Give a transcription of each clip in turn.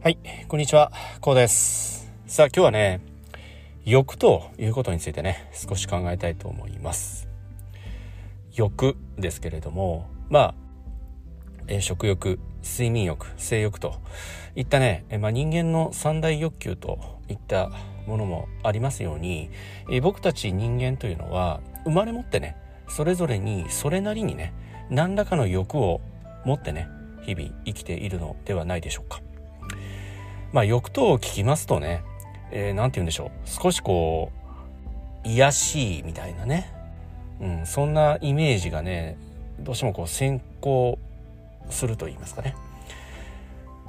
はい、こんにちは、こうです。さあ、今日はね、欲ということについてね、少し考えたいと思います。欲ですけれども、まあ、え、食欲、睡眠欲、性欲といったね、え、まあ、人間の三大欲求といったものもありますように、え、僕たち人間というのは生まれ持ってね、それぞれにそれなりにね、何らかの欲を持ってね、日々生きているのではないでしょうか。まあ欲と聞きますとね、えー、て言うんでしょう。少しこう、癒しいみたいなね。うん、そんなイメージがね、どうしてもこう先行すると言いますかね。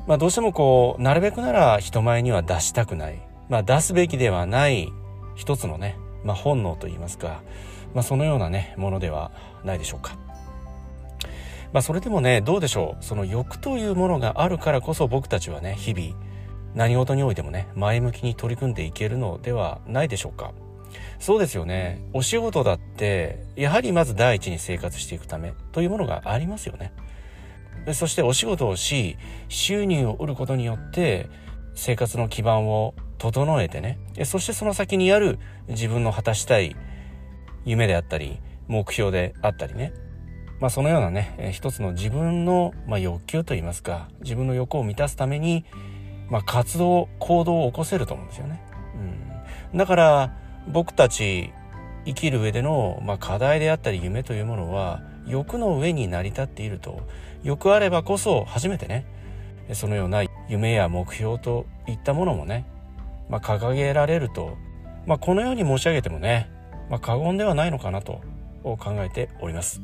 まあどうしてもこう、なるべくなら人前には出したくない。まあ出すべきではない一つのね、まあ本能と言いますか、まあそのようなね、ものではないでしょうか。まあそれでもね、どうでしょう。その欲というものがあるからこそ僕たちはね、日々、何事においてもね前向きに取り組んでいけるのではないでしょうか。そうですよね。お仕事だってやはりまず第一に生活していくためというものがありますよね。そしてお仕事をし収入を得ることによって生活の基盤を整えてねそしてその先にある自分の果たしたい夢であったり目標であったりねまあそのようなね一つの自分の、まあ、欲求といいますか自分の欲を満たすためにまあ、活動行動を起こせると思うんですよね。うん、だから僕たち生きる上での、まあ、課題であったり夢というものは欲の上に成り立っていると欲あればこそ初めてねそのような夢や目標といったものもね、まあ、掲げられると、まあ、このように申し上げてもね、まあ、過言ではないのかなと考えております。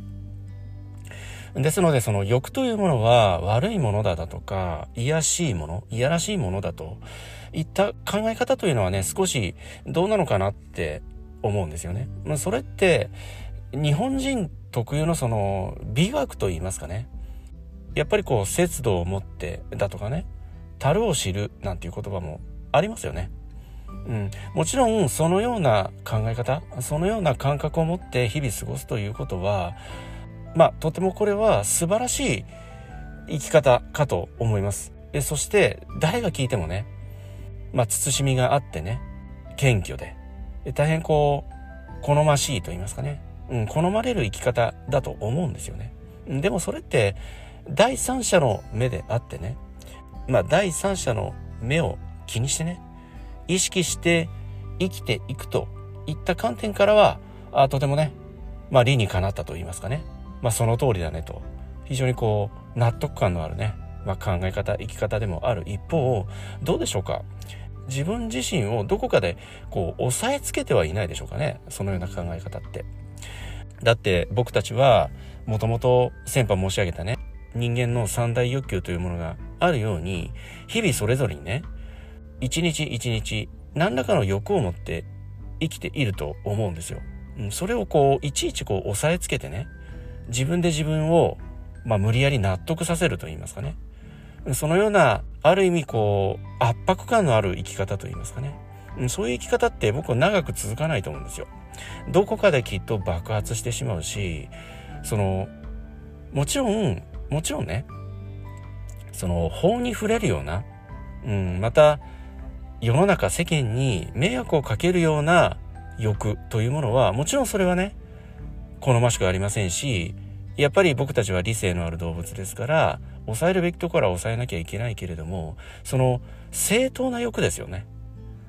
ですのでその欲というものは悪いものだだとか、癒しいもの、いやらしいものだといった考え方というのはね、少しどうなのかなって思うんですよね。それって日本人特有のその美学と言いますかね。やっぱりこう節度を持ってだとかね、樽を知るなんていう言葉もありますよね。うん、もちろんそのような考え方そのような感覚を持って日々過ごすということはまあ、とてもこれは素晴らしい生き方かと思います。でそして、誰が聞いてもね、まあ、慎みがあってね、謙虚で、で大変こう、好ましいと言いますかね、うん、好まれる生き方だと思うんですよね。でもそれって、第三者の目であってね、まあ、第三者の目を気にしてね、意識して生きていくといった観点からは、あとてもね、まあ、理にかなったと言いますかね。まあ、その通りだねと。非常にこう納得感のあるね、まあ、考え方生き方でもある一方どうでしょうか？自分自身をどこかでこう押さえつけてはいないでしょうかね？そのような考え方って。だって僕たちはもともと先般申し上げたね。人間の三大欲求というものがあるように日々それぞれにね一日一日何らかの欲を持って生きていると思うんですよ。それをこういちいちこう押さえつけてね自分で自分を、まあ、無理やり納得させると言いますかね。そのような、ある意味こう、圧迫感のある生き方と言いますかね。そういう生き方って僕は長く続かないと思うんですよ。どこかできっと爆発してしまうし、その、もちろん、もちろんね、その法に触れるような、うん、また世の中世間に迷惑をかけるような欲というものは、もちろんそれはね、好ましくありませんし、やっぱり僕たちは理性のある動物ですから、抑えるべきところは抑えなきゃいけないけれども、その正当な欲ですよね。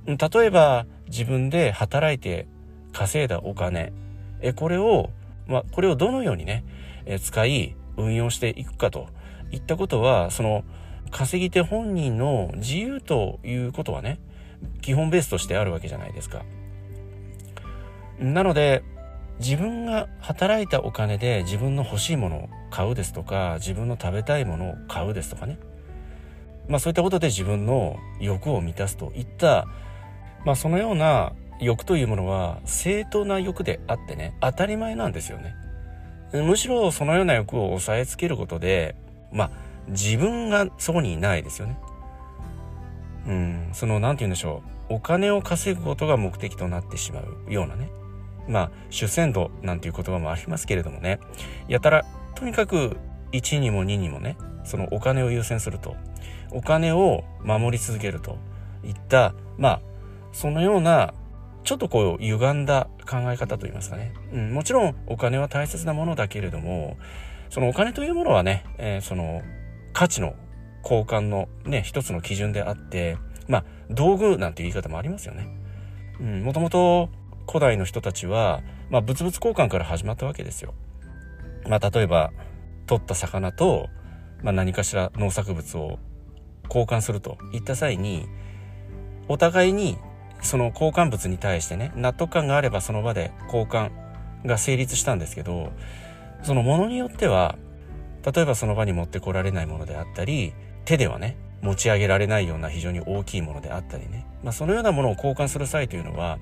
例えば自分で働いて稼いだお金、え、これを、まあ、これをどのようにね、え使い運用していくかといったことは、その稼ぎ手本人の自由ということはね、基本ベースとしてあるわけじゃないですか。なので、自分が働いたお金で自分の欲しいものを買うですとか自分の食べたいものを買うですとかね。まあそういったことで自分の欲を満たすといったまあそのような欲というものは正当な欲であってね当たり前なんですよね。むしろそのような欲を抑えつけることでまあ自分がそこにいないですよね。うんその何て言うんでしょう。お金を稼ぐことが目的となってしまうようなね。まあ、主戦度なんていう言葉もありますけれどもね、やたら、とにかく1にも2にもねそのお金を優先すると。お金を守り続けると。いったまあそのようなちょっとこう歪んだ考え方といいますかね、うん、もちろんお金は大切なものだけれどもそのお金というものはね、えー、その価値の交換のね一つの基準であってまあ道具なんていう言い方もありますよね。うん、もともと古代の人たちは、まあ、物々交換から始まったわけですよ。まあ、例えば取った魚と、まあ、何かしら農作物を交換するといった際にお互いにその交換物に対してね納得感があればその場で交換が成立したんですけどそのものによっては例えばその場に持ってこられないものであったり手ではね持ち上げられないような非常に大きいものであったりね、まあ、そのようなものを交換する際というのは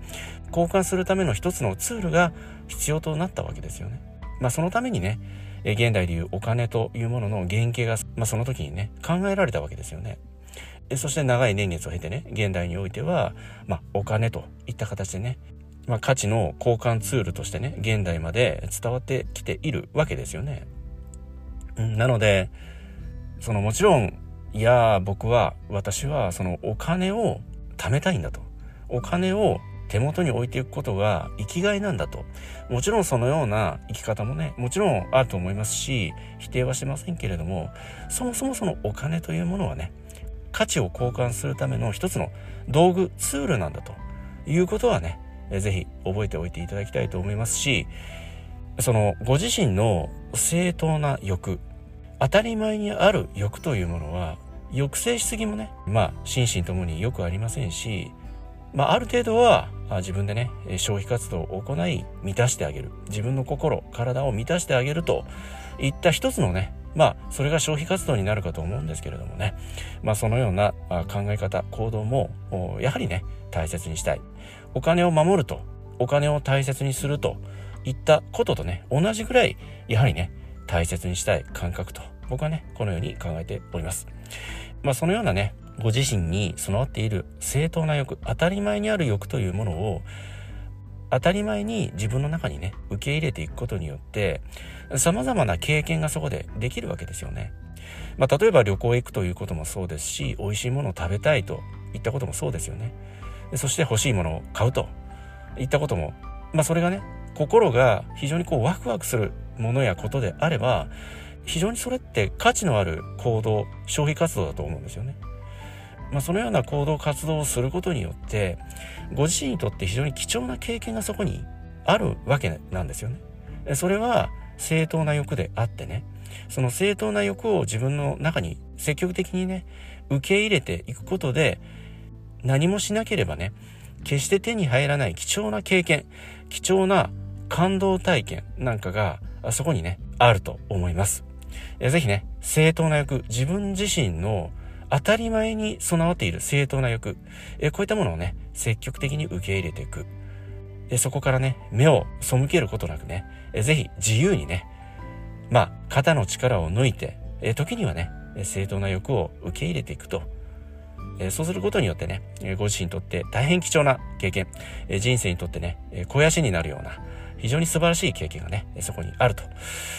交換するための一つのツールが必要となったわけですよね。まあ、そのためにね現代でいうお金というものの原型が、まあ、その時にね考えられたわけですよね。そして長い年月を経てね現代においては、まあ、お金といった形でね、まあ、価値の交換ツールとしてね現代まで伝わってきているわけですよね。なのでそのもちろんいや僕は私はそのお金を貯めたいんだと。お金を手元に置いていくことが生きがいなんだと。もちろんそのような生き方もねもちろんあると思いますし否定はしませんけれどもそもそもそのお金というものはね価値を交換するための一つの道具ツールなんだと。いうことはね是非覚えておいていただきたいと思いますしそのご自身の正当な欲当たり前にある欲というものは抑制しすぎもねまあ心身ともによくありませんし、まあ、ある程度は自分でね消費活動を行い満たしてあげる。自分の心体を満たしてあげるといった一つのねまあそれが消費活動になるかと思うんですけれどもね。まあそのような考え方行動もやはりね大切にしたい。お金を守るとお金を大切にするといったこととね同じぐらいやはりね大切にしたい感覚と僕はねこのように考えております。まあそのようなねご自身に備わっている正当な欲当たり前にある欲というものを当たり前に自分の中にね受け入れていくことによって様々な経験がそこでできるわけですよね。まあ、例えば旅行へ行くということもそうですし美味しいものを食べたいといったこともそうですよね。そして欲しいものを買うといったことも、まあ、それがね心が非常にこうワクワクするものやことであれば非常にそれって価値のある行動消費活動だと思うんですよね。まあ、そのような行動活動をすることによってご自身にとって非常に貴重な経験がそこにあるわけなんですよね。それは正当な欲であってねその正当な欲を自分の中に積極的にね受け入れていくことで何もしなければね決して手に入らない貴重な経験貴重な感動体験なんかがそこにねあると思います。ぜひね正当な欲自分自身の当たり前に備わっている正当な欲、えこういったものをね、積極的に受け入れていく。えそこからね、目を背けることなくね、えぜひ自由にね、まあ、肩の力を抜いて、え時にはね、正当な欲を受け入れていくと。えそうすることによってね、ご自身にとって大変貴重な経験、え人生にとってね、肥やしになるような、非常に素晴らしい経験がね、そこにあると。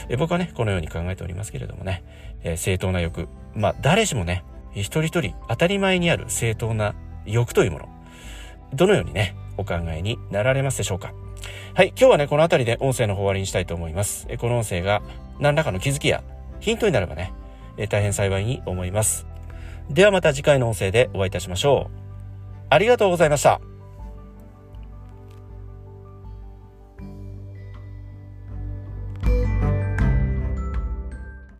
え僕はね、このように考えておりますけれどもね、え正当な欲、まあ、誰しもね、一人一人当たり前にある正当な欲というもの、どのようにね、お考えになられますでしょうかはい、今日はね、この辺りで音声の方終わりにしたいと思います。えこの音声が何らかの気づきやヒントになればね、え大変幸いに思います。ではまた次回の音声でお会いいたしましょう。ありがとうございました。